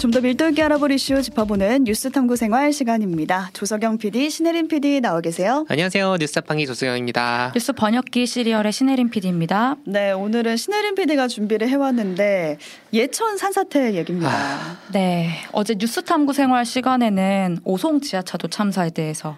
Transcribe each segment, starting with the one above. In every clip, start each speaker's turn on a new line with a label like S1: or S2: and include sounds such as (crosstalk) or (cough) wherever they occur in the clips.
S1: 좀 더 밀도 있게 알아볼 이슈 짚어보는 뉴스 탐구 생활 시간입니다. 조석영 PD, 신혜림 PD 나와 계세요.
S2: 안녕하세요. 뉴스타팡이 조승영입니다.
S3: 뉴스 번역기 시리얼의 신혜림 PD입니다.
S1: 네, 오늘은 신혜림 PD가 준비를 해왔는데 예천 산사태 얘기입니다.
S2: 아.
S3: 네, 어제 뉴스 탐구 생활 시간에는 오송 지하차도 참사에 대해서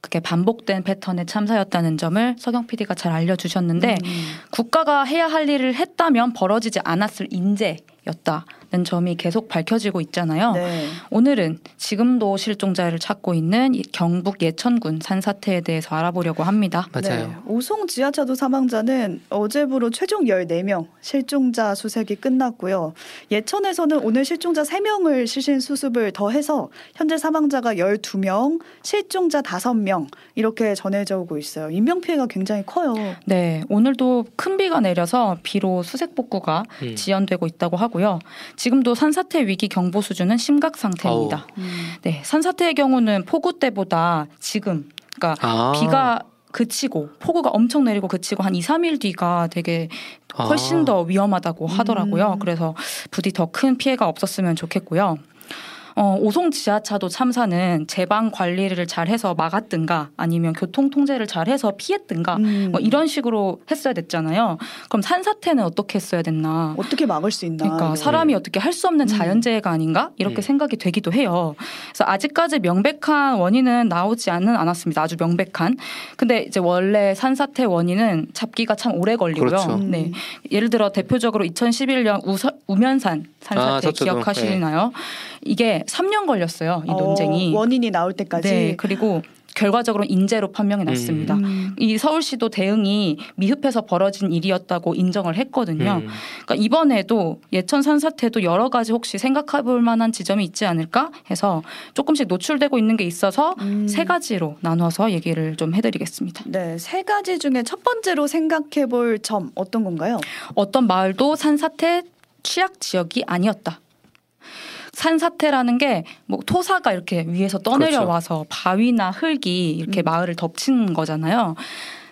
S3: 그게 반복된 패턴의 참사였다는 점을 서경 PD가 잘 알려주셨는데
S1: 음.
S3: 국가가 해야 할 일을 했다면 벌어지지 않았을 인재 였다는 점이 계속 밝혀지고 있잖아요.
S1: 네.
S3: 오늘은 지금도 실종자를 찾고 있는 이 경북 예천군 산사태에 대해서 알아보려고 합니다.
S2: 맞아요.
S1: 네, 오송 지하차도 사망자는 어제부로 최종 14명 실종자 수색이 끝났고요. 예천에서는 오늘 실종자 3명을 시신 수습을 더해서 현재 사망자가 12명, 실종자 5명 이렇게 전해져 오고 있어요. 인명 피해가 굉장히 커요.
S3: 네, 오늘도 큰 비가 내려서 비로 수색 복구가
S2: 음.
S3: 지연되고 있다고 하고 요. 지금도 산사태 위기 경보 수준은 심각 상태입니다. 네, 산사태의 경우는 폭우 때보다 지금 그러니까
S2: 아.
S3: 비가 그치고 폭우가 엄청 내리고 그치고 한 2, 3일 뒤가 되게 훨씬
S2: 아.
S3: 더 위험하다고 하더라고요.
S1: 음.
S3: 그래서 부디 더 큰 피해가 없었으면 좋겠고요. 어, 오송 지하차도 참사는 제방 관리를 잘 해서 막았든가 아니면 교통 통제를 잘 해서 피했든가
S1: 음.
S3: 뭐 이런 식으로 했어야 됐잖아요. 그럼 산사태는 어떻게 했어야 됐나?
S1: 어떻게 막을 수 있나?
S3: 그러니까. 사람이 어떻게 할 수 없는 자연재해가 아닌가 이렇게
S2: 음.
S3: 생각이 되기도 해요. 그래서 아직까지 명백한 원인은 나오지는 않았습니다. 아주 명백한. 근데 이제 원래 산사태 원인은 잡기가 참 오래 걸리고요.
S2: 그렇죠.
S1: 음.
S3: 네, 예를 들어 대표적으로 2011년 우서, 우면산
S2: 아,
S3: 산사태
S2: 저쪽도,
S3: 기억하시나요? 이게 3년 걸렸어요. 이 논쟁이.
S1: 어, 원인이 나올 때까지.
S3: 네, 그리고 결과적으로 인재로 판명이 났습니다.
S1: 음.
S3: 이 서울시도 대응이 미흡해서 벌어진 일이었다고 인정을 했거든요.
S2: 음.
S3: 그러니까 이번에도 예천 산사태도 여러 가지 혹시 생각해볼 만한 지점이 있지 않을까 해서 조금씩 노출되고 있는 게 있어서
S1: 음.
S3: 세 가지로 나눠서 얘기를 좀 해드리겠습니다.
S1: 네, 세 가지 중에 첫 번째로 생각해 볼 점 어떤 건가요?
S3: 어떤 마을도 산사태 취약 지역이 아니었다. 산사태라는 게 뭐 토사가 이렇게 위에서 떠내려 와서 바위나 흙이 이렇게
S1: 음.
S3: 마을을 덮친 거잖아요.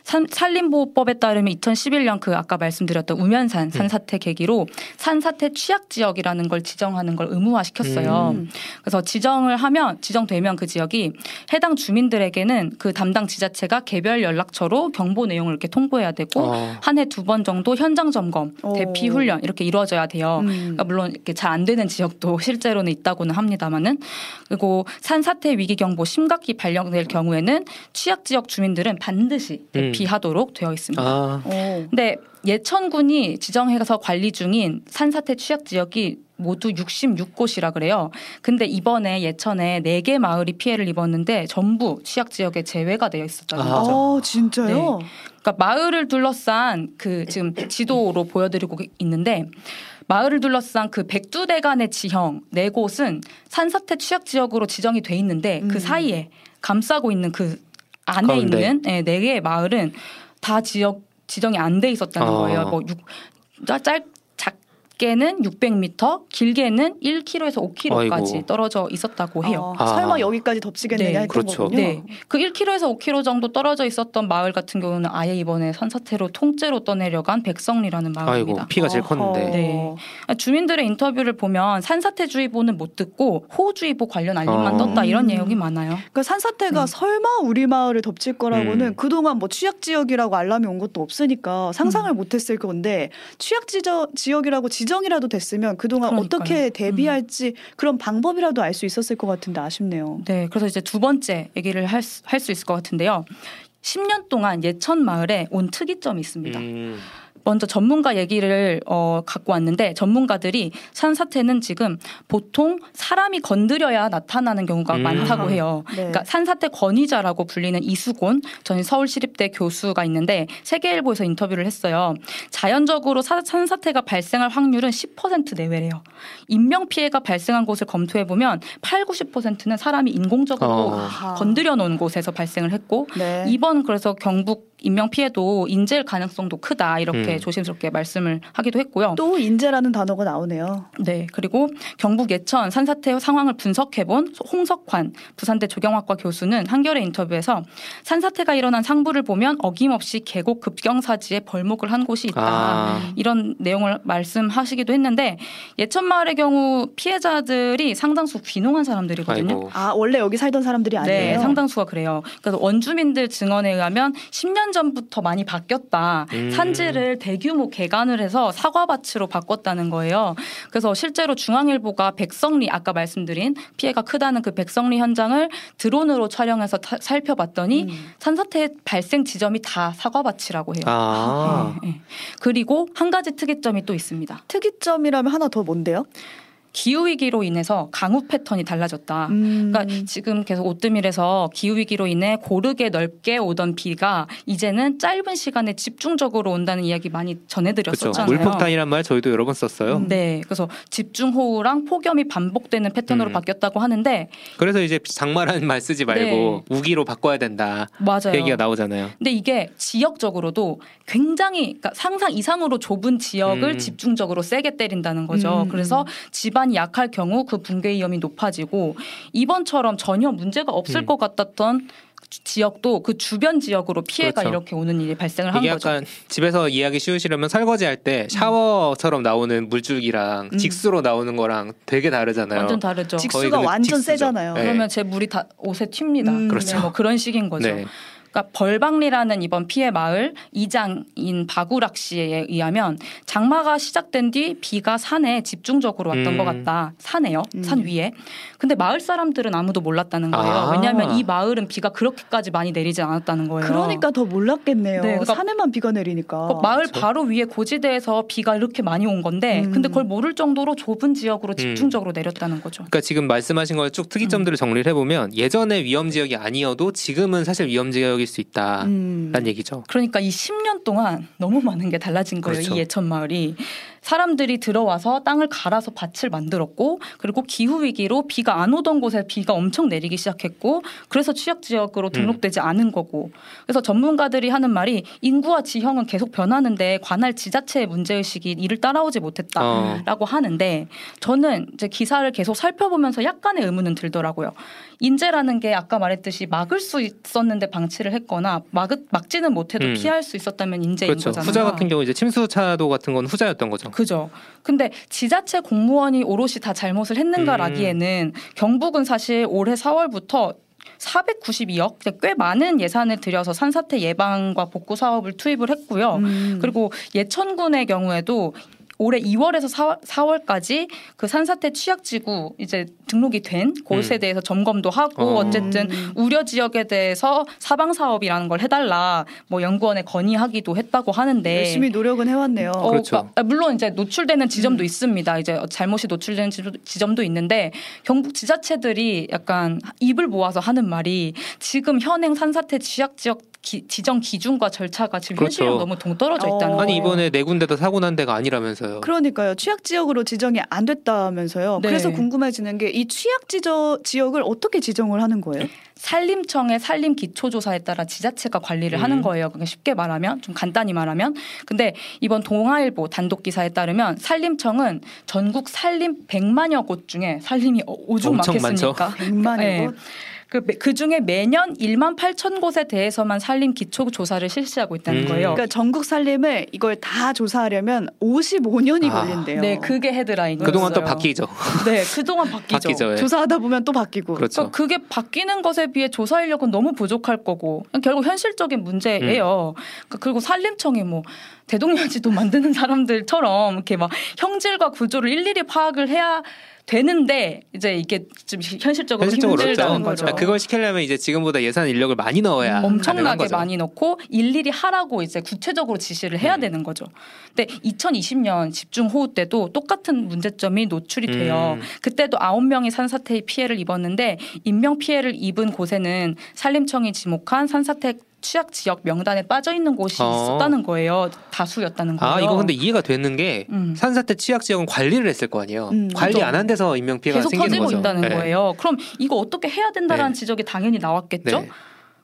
S3: 산, 산림보호법에 따르면 2011년 그 아까 말씀드렸던 우면산 산사태 계기로 산사태 취약 지역이라는 걸 지정하는 걸 의무화시켰어요.
S1: 음.
S3: 그래서 지정을 하면 지정되면 그 지역이 해당 주민들에게는 그 담당 지자체가 개별 연락처로 경보 내용을 이렇게 통보해야 되고
S2: 어.
S3: 한해 두 번 정도 현장 점검,
S1: 오.
S3: 대피 훈련 이렇게 이루어져야 돼요.
S1: 음.
S3: 그러니까 물론 이렇게 잘 안 되는 지역도 (laughs) 실제로는 있다고는 합니다만은 그리고 산사태 위기 경보 심각히 발령될 경우에는 취약 지역 주민들은 반드시
S2: 음.
S3: 대피 하도록 되어 있습니다.
S2: 아.
S1: 오.
S3: 근데 예천군이 지정해서 관리 중인 산사태 취약 지역이 모두 66곳이라 그래요. 근데 이번에 예천에 4개 마을이 피해를 입었는데 전부 취약 지역에 제외가 되어 있었다는
S2: 아.
S3: 거죠.
S1: 어, 진짜요?
S3: 그러니까 마을을 둘러싼 그 지금 지도로 보여드리고 있는데 마을을 둘러싼 그 백두대간의 지형 네 곳은 산사태 취약 지역으로 지정이 돼 있는데
S1: 음.
S3: 그 사이에 감싸고 있는 그 안에
S2: 가운데.
S3: 있는 네, 네 개의 마을은 다 지역 지정이 안 돼 있었다는
S2: 아.
S3: 거예요. 뭐 육, 짧, 짧 작게는 600m, 길게는 1km에서 5km까지
S2: 아이고.
S3: 떨어져 있었다고 해요.
S1: 아,
S2: 아.
S1: 설마 여기까지 덮치겠느냐
S3: 네,
S1: 했던
S2: 그렇죠.
S1: 거군요.
S3: 네. 그 1km에서 5km 정도 떨어져 있었던 마을 같은 경우는 아예 이번에 산사태로 통째로 떠내려간 백성리라는
S2: 아이고
S3: 마을입니다.
S2: 피가 제일. 컸는데.
S3: 네. 주민들의 인터뷰를 보면 산사태주의보는 못 듣고 호우주의보 관련 알림만
S2: 어.
S3: 떴다 이런
S1: 음.
S3: 내용이 많아요.
S1: 그러니까 산사태가
S3: 네.
S1: 설마 우리 마을을 덮칠 거라고는
S2: 음.
S1: 그동안 뭐 취약 지역이라고 알람이 온 것도 없으니까 상상을
S3: 음.
S1: 못 했을 건데 취약 지저, 지역이라고 지 정이라도 됐으면 그동안
S3: 그러니까요. 음.
S1: 어떻게 대비할지 그런 방법이라도 알 수 있었을 것 같은데 아쉽네요.
S3: 네, 그래서 이제 두 번째 얘기를 할 수 있을 것 같은데요. 10년 동안 예천 마을에 온 특이점이 있습니다.
S2: 음.
S3: 먼저 전문가 얘기를 어, 갖고 왔는데 전문가들이 산사태는 지금 보통 사람이 건드려야 나타나는 경우가
S2: 음.
S3: 많다고 해요.
S1: 네.
S3: 그러니까 산사태 권위자라고 불리는 이수곤 전 서울시립대 교수가 있는데 세계일보에서 인터뷰를 했어요. 자연적으로 사- 산사태가 발생할 확률은 10% 내외래요. 인명 피해가 발생한 곳을 검토해 보면 8, 90%는 사람이 인공적으로
S2: 어.
S1: 아하.
S3: 건드려 놓은 곳에서 발생을 했고
S1: 네.
S3: 이번 그래서 경북 인명 피해도 인재일 가능성도 크다 이렇게 이렇게
S2: 음.
S3: 조심스럽게 말씀을 하기도 했고요.
S1: 또 인재라는 단어가 나오네요.
S3: 네, 그리고 경북 예천 산사태 상황을 분석해본 홍석환 부산대 조경학과 교수는 한겨레 인터뷰에서 산사태가 일어난 상부를 보면 어김없이 계곡 급경사지에 벌목을 한 곳이 있다.
S2: 아.
S3: 이런 내용을 말씀하시기도 했는데 예천 마을의 경우 피해자들이 상당수 귀농한 사람들이거든요.
S2: 아이고.
S1: 아 원래 여기 살던 사람들이 아니에요.
S3: 네, 상당수가 그래요. 그래서 원주민들 증언에 의하면 10년 전부터 많이 바뀌었다.
S2: 음.
S3: 산지를 대규모 개간을 해서 사과밭으로 바꿨다는 거예요. 그래서 실제로 중앙일보가 백성리 아까 말씀드린 피해가 크다는 그 백성리 현장을 드론으로 촬영해서 타- 살펴봤더니
S1: 음.
S3: 산사태 발생 지점이 다 사과밭이라고 해요.
S2: 아.
S3: 네, 네. 그리고 한 가지 특이점이 또 있습니다.
S1: 특이점이라면 하나 더 뭔데요?
S3: 기후 위기로 인해서 강우 패턴이 달라졌다.
S1: 음.
S3: 그러니까 지금 계속 오뜨밀에서 기후 위기로 인해 고르게 넓게 오던 비가 이제는 짧은 시간에 집중적으로 온다는 이야기 많이
S2: 그렇죠.
S3: 전해드렸었잖아요.
S2: 물폭탄이란 말 저희도 여러 번 썼어요.
S3: 네, 그래서 집중 호우랑 폭염이 반복되는 패턴으로
S2: 음.
S3: 바뀌었다고 하는데
S2: 그래서 이제 장마라는 말 쓰지 말고 우기로 바꿔야 된다.
S3: 네. 맞아요.
S2: 얘기가 나오잖아요.
S3: 근데 이게 지역적으로도 굉장히 그러니까 상상 이상으로 좁은 지역을
S2: 음.
S3: 집중적으로 세게 때린다는 거죠.
S1: 음.
S3: 그래서 집안이 약할 경우 그 붕괴 위험이 높아지고 이번처럼 전혀 문제가 없을
S2: 음.
S3: 것 같았던 지역도 그 주변 지역으로 피해가
S2: 그렇죠.
S3: 이렇게 오는 일이 발생을 한
S2: 이게
S3: 거죠.
S2: 약간 집에서 이해하기 쉬우시려면 설거지 할 때 샤워처럼 나오는 물줄기랑
S1: 음.
S2: 직수로 나오는 거랑 되게 다르잖아요.
S3: 완전 다르죠.
S1: 직- 직수가 완전
S2: 직수죠.
S1: 세잖아요.
S2: 네.
S3: 그러면 제 물이 다 옷에 튑니다.
S1: 음.
S2: 그렇죠.
S3: 네, 뭐 그런 식인 거죠.
S2: 네.
S3: 그러니까 벌방리라는 이번 피해 마을 이장인 박우락 씨에 의하면 장마가 시작된 뒤 비가 산에 집중적으로 왔던
S2: 음.
S3: 것 같다. 산에요.
S1: 음.
S3: 산 위에. 근데 마을 사람들은 아무도 몰랐다는 거예요.
S2: 아.
S3: 왜냐하면 이 마을은 비가 그렇게까지 많이 내리지 않았다는 거예요.
S1: 그러니까 더 몰랐겠네요.
S3: 네, 그러니까
S1: 산에만 비가 내리니까.
S3: 그 마을
S2: 그렇죠.
S3: 바로 위에 고지대에서 비가 이렇게 많이 온 건데
S1: 음.
S3: 근데 그걸 모를 정도로 좁은 지역으로 집중적으로 내렸다는 거죠.
S2: 그러니까 지금 말씀하신 걸 쭉 특이점들을 정리를 해보면 예전에 위험 지역이 아니어도 지금은 사실 위험 지역 일 수 있다라는
S1: 음.
S2: 얘기죠.
S3: 그러니까 이 10년 동안 너무 많은 게 달라진 거예요.
S2: 그렇죠.
S3: 이 예천 마을이 사람들이 들어와서 땅을 갈아서 밭을 만들었고 그리고 기후 위기로 비가 안 오던 곳에 비가 엄청 내리기 시작했고 그래서 취약 지역으로
S2: 음.
S3: 등록되지 않은 거고 그래서 전문가들이 하는 말이 인구와 지형은 계속 변하는데 관할 지자체의 문제 의식이 이를 따라오지 못했다.
S2: 어.
S3: 라고 하는데 저는 이제 기사를 계속 살펴보면서 약간의 의문은 들더라고요. 인재라는 게 아까 말했듯이 막을 수 있었는데 방치를 했거나 막, 막지는 못해도
S2: 음.
S3: 피할 수 있었다면 인재인
S2: 그렇죠.
S3: 거잖아요.
S2: 후자 같은 경우 이제 침수 차도 같은 건 후자였던 거죠.
S3: 그죠. 근데 지자체 공무원이 오롯이 다 잘못을 했는가라기에는 경북은 사실 올해 4월부터 492억, 꽤 많은 예산을 들여서 산사태 예방과 복구 사업을 투입을 했고요.
S1: 음.
S3: 그리고 예천군의 경우에도 올해 2월에서 4월, 까지그 산사태 취약지구 이제 등록이 된 곳에
S2: 음.
S3: 대해서 점검도 하고
S2: 어.
S3: 어. 쨌든
S1: 음.
S3: 우려 지역에 대해서 사방 사업이라는 걸 해달라 뭐 연구원에 건의하기도 했다고 하는데
S1: 열심히 노력은 해왔네요.
S3: 어,
S2: 그렇죠.
S3: 그러니까 물론 이제 노출되는 지점도
S1: 음.
S3: 있습니다. 이제 잘못이 노출되는 지- 지점도 있는데 경북 지자체들이 약간 입을 모아서 하는 말이 지금 현행 산사태 취약 지역 기- 지정 기준과 절차가 지금
S2: 그렇죠.
S3: 현실이랑 너무 동떨어져 있다는
S1: 어.
S3: 거예요.
S2: 아니 이번에 네 군데도 사고 난 데가 아니라면서요.
S1: 그러니까요. 취약 지역으로 지정이 안 됐다면서요.
S3: 네.
S1: 그래서 궁금해지는 게 이 취약 지저, 지역을 어떻게 지정을 하는 거예요?
S3: 산림청의 산림 기초조사에 따라 지자체가 관리를
S2: 음.
S3: 하는 거예요. 그러니까 쉽게 말하면 좀 간단히 말하면 근데 이번 동아일보 단독 기사에 따르면 산림청은 전국 산림 100만여 곳 중에 산림이 어- 오죽 많겠습니까? (laughs)
S1: 100만여
S3: 네.
S1: 곳.
S3: 그, 그 중에 매년 1만 8천 곳에 대해서만 산림 기초 조사를 실시하고 있다는
S2: 음.
S3: 거예요.
S1: 그러니까 전국 산림을 이걸 다 조사하려면 55년이
S2: 아.
S1: 걸린대요.
S3: 네, 그게 헤드라인이었어요.
S2: 그동안 또 바뀌죠. (laughs)
S3: 네, 그동안 바뀌죠.
S2: 바뀌죠. 예.
S1: 조사하다 보면 또 바뀌고.
S2: 그렇죠.
S3: 그러니까 그게 바뀌는 것에 비해 조사 인력은 너무 부족할 거고 결국 현실적인 문제예요.
S2: 음.
S3: 그러니까 그리고 산림청이 뭐 대동여지도 (laughs) 만드는 사람들처럼 이렇게 막 형질과 구조를 일일이 파악을 해야 되는데 이제 이게 좀 현실적으로,
S2: 현실적으로
S3: 힘들다는
S2: 어렵죠.
S3: 거죠.
S2: 그러니까 그걸 시키려면 이제 지금보다 예산 인력을 많이 넣어야 가능한
S3: 엄청나게. 많이 넣고 일일이 하라고 이제 구체적으로 지시를 해야
S2: 음.
S3: 되는 거죠. 근데 2020년 집중 호우 때도 똑같은 문제점이 노출이 돼요.
S2: 음.
S3: 그때도 아홉 명이 산사태의 피해를 입었는데 인명 피해를 입은 곳에는 산림청이 지목한 산사태 취약 지역 명단에 빠져 있는 곳이
S2: 어.
S3: 있었다는 거예요. 다수였다는 거예요.
S2: 아 이거 근데 이해가 되는 게
S3: 음.
S2: 산사태 취약 지역은 관리를 했을 거 아니에요.
S1: 음,
S2: 관리
S3: 그죠.
S2: 안한 데서 인명 피해가
S3: 계속
S2: 생기는 거죠.
S3: 있다는
S2: 네.
S3: 거예요. 그럼 이거 어떻게 해야 된다라는
S2: 네.
S3: 지적이 당연히 나왔겠죠.
S2: 네.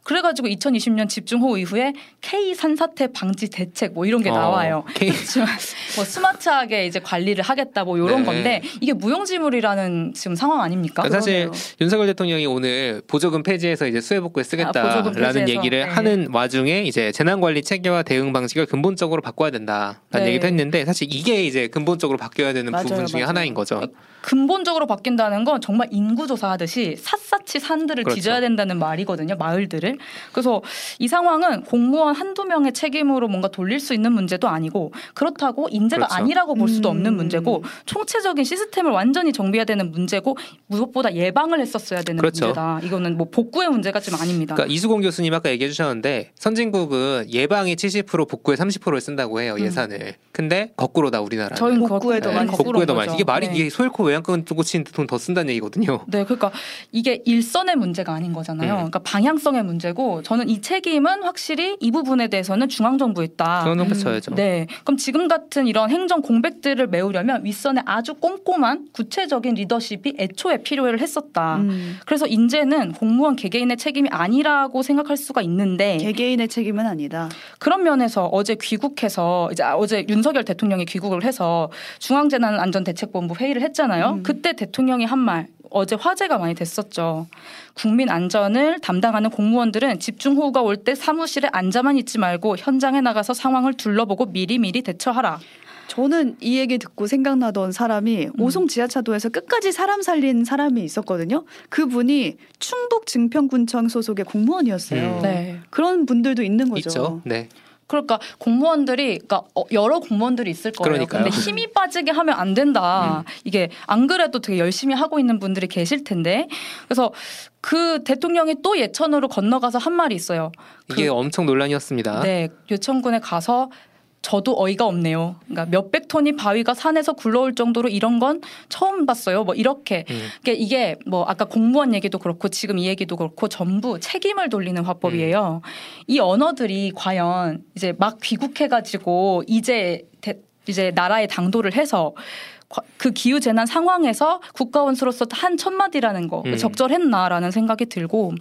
S3: 그래가지고 2020년 집중호우 이후에 K 산사태 방지 대책 뭐 이런 게
S2: 어,
S3: 나와요. (laughs) 뭐 스마트하게 이제 관리를 하겠다 뭐 이런
S2: 네.
S3: 건데 이게 무용지물이라는 지금 상황 아닙니까?
S2: 그러니까 사실
S1: 그러네요.
S2: 윤석열 대통령이 오늘 보조금 폐지해서 이제
S3: 아, 보조금
S2: 쓰겠다라는
S3: 폐지해서.
S2: 얘기를
S3: 네.
S2: 하는 와중에 이제 재난관리 체계와 대응 방식을 근본적으로 바꿔야 된다라는
S3: 네.
S2: 얘기도 했는데 사실 이게 이제 근본적으로 바뀌어야 되는
S1: 맞아요,
S2: 부분 중에
S1: 맞아요.
S2: 하나인 거죠.
S3: 근본적으로 바뀐다는 건 정말 인구조사 하듯이 샅샅이 산들을
S2: 그렇죠.
S3: 뒤져야 된다는 말이거든요. 마을들을. 그래서 이 상황은 공무원 한두 명의 책임으로 뭔가 돌릴 수 있는 문제도 아니고 그렇다고 인재가
S2: 그렇죠.
S3: 아니라고 볼 수도
S1: 음.
S3: 없는 문제고 총체적인 시스템을 완전히 정비해야 되는 문제고 무엇보다 예방을 했었어야 되는
S2: 그렇죠.
S3: 문제다. 이거는 뭐 복구의 문제가 좀 아닙니다.
S2: 그러니까 이수공 교수님 아까 얘기해 주셨는데 선진국은 예방이 70% 복구에 30%를 쓴다고 해요
S3: 음.
S2: 예산을. 근데 거꾸로다 우리나라는.
S3: 저희는
S1: 복구에 더
S3: 네,
S1: 많이
S2: 복구에 더 많이. 이게 말이
S3: 네.
S2: 이게 소일코 외양간 고친 돈더 쓴다는 얘기거든요.
S3: 네, 그러니까 이게 일선의 문제가 아닌 거잖아요.
S2: 음.
S3: 그러니까 방향성의 문제 고 저는 이 책임은 확실히 이 부분에 대해서는 중앙 정부에 있다.
S2: 중앙정부 쳐야죠.
S3: 네. 그럼 지금 같은 이런 행정 공백들을 메우려면 윗선에 아주 꼼꼼한 구체적인 리더십이 애초에 필요를 했었다.
S1: 음,
S3: 그래서 인제는 공무원 개개인의 책임이 아니라고 생각할 수가 있는데
S1: 개개인의 책임은 아니다.
S3: 그런 면에서 어제 귀국해서 이제 어제 윤석열 대통령이 귀국을 해서 중앙재난안전대책본부 회의를 했잖아요.
S1: 음.
S3: 그때 대통령이 한 말 어제 화제가 많이 됐었죠. 국민 안전을 담당하는 공무원들은 집중호우가 올 때 사무실에 앉아만 있지 말고 현장에 나가서 상황을 둘러보고 미리미리 대처하라.
S1: 저는 이 얘기 듣고 생각나던 사람이
S3: 음.
S1: 오송 지하차도에서 끝까지 사람 살린 사람이 있었거든요. 그분이 충북 증평군청 소속의 공무원이었어요.
S2: 음.
S3: 네.
S1: 그런 분들도 있는 거죠.
S2: 있죠. 네.
S3: 그러니까 공무원들이 그러니까 어, 여러 공무원들이 있을 거예요.
S2: 그러니까요.
S3: 근데 힘이 빠지게 하면 안 된다. 이게 안 그래도 되게 열심히 하고 있는 분들이 계실 텐데. 그래서 그 대통령이 또 예천으로 건너가서 한 말이 있어요.
S2: 이게 엄청 논란이었습니다.
S3: 네, 요천군에 가서 저도 어이가 없네요. 그러니까 몇백 톤이 바위가 산에서 굴러올 정도로 이런 건 처음 봤어요. 뭐 이렇게
S2: 음.
S3: 이게 이게 뭐 아까 공무원 얘기도 그렇고 지금 이 얘기도 그렇고 전부 책임을 돌리는 화법이에요. 이 언어들이 과연 이제 막 귀국해가지고 이제 대- 이제 나라의 당도를 해서 과- 그 기후 재난 상황에서 국가원수로서 한 첫 마디라는 거
S2: 음.
S3: 적절했나라는 생각이 들고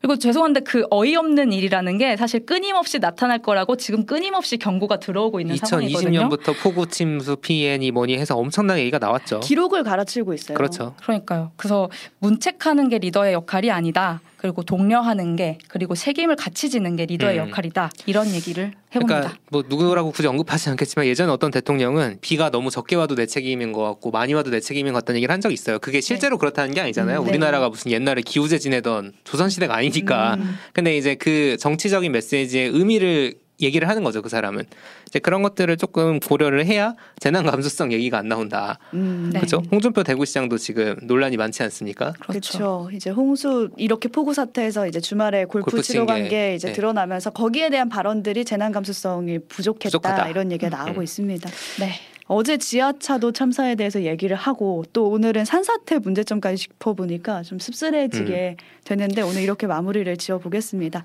S3: 그리고 죄송한데 그 어이없는 일이라는 게 사실 끊임없이 나타날 거라고 지금 끊임없이 경고가 들어오고 있는 상황이거든요.
S2: 2020년부터 폭우 침수 피해니 뭐니 해서 엄청난 얘기가 나왔죠.
S1: 기록을 갈아치우고 있어요.
S2: 그렇죠.
S3: 그러니까요. 그래서 문책하는 게 리더의 역할이 아니다. 그리고 독려하는 게 그리고 책임을 같이 지는 게 리더의
S2: 음.
S3: 역할이다. 이런 얘기를 해봅니다.
S2: 그러니까 뭐 누구라고 굳이 언급하지 않겠지만 예전 어떤 대통령은 비가 너무 적게 와도 내 책임인 것 같고 많이 와도 내 책임인 것 같다는 얘기를 한 적이 있어요. 그게 실제로 그렇다는 게 아니잖아요.
S3: 음, 네.
S2: 우리나라가 무슨 옛날에 기후제 지내던 조선 시대가 아니니까.
S1: 음.
S2: 근데 이제 그 정치적인 메시지의 의미를 얘기를 하는 거죠. 그 사람은 이제 그런 것들을 조금 고려를 해야 재난 감수성 얘기가 안 나온다.
S1: 음.
S3: 네.
S2: 그렇죠? 홍준표 대구시장도 지금 논란이 많지 않습니까?
S3: 그렇죠.
S1: 그렇죠. 이제 홍수 이렇게 폭우 사태에서 이제 주말에 골프,
S2: 골프
S1: 치러 친간
S2: 게,
S1: 게 이제
S2: 네.
S1: 드러나면서 거기에 대한 발언들이 재난 감수성이 부족했다
S2: 부족하다.
S1: 이런 얘기가 나오고
S2: 음.
S1: 있습니다.
S3: 네.
S1: 어제 지하차도 참사에 대해서 얘기를 하고 또 오늘은 산사태 문제점까지 짚어보니까 좀 씁쓸해지게 되는데 오늘 이렇게 마무리를 지어보겠습니다.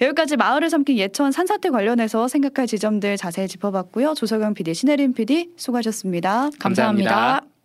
S1: 여기까지 마을을 삼킨 예천 산사태 관련해서 생각할 지점들 자세히 짚어봤고요. 조석영 PD, 신혜림 PD 수고하셨습니다.
S3: 감사합니다.
S2: 감사합니다.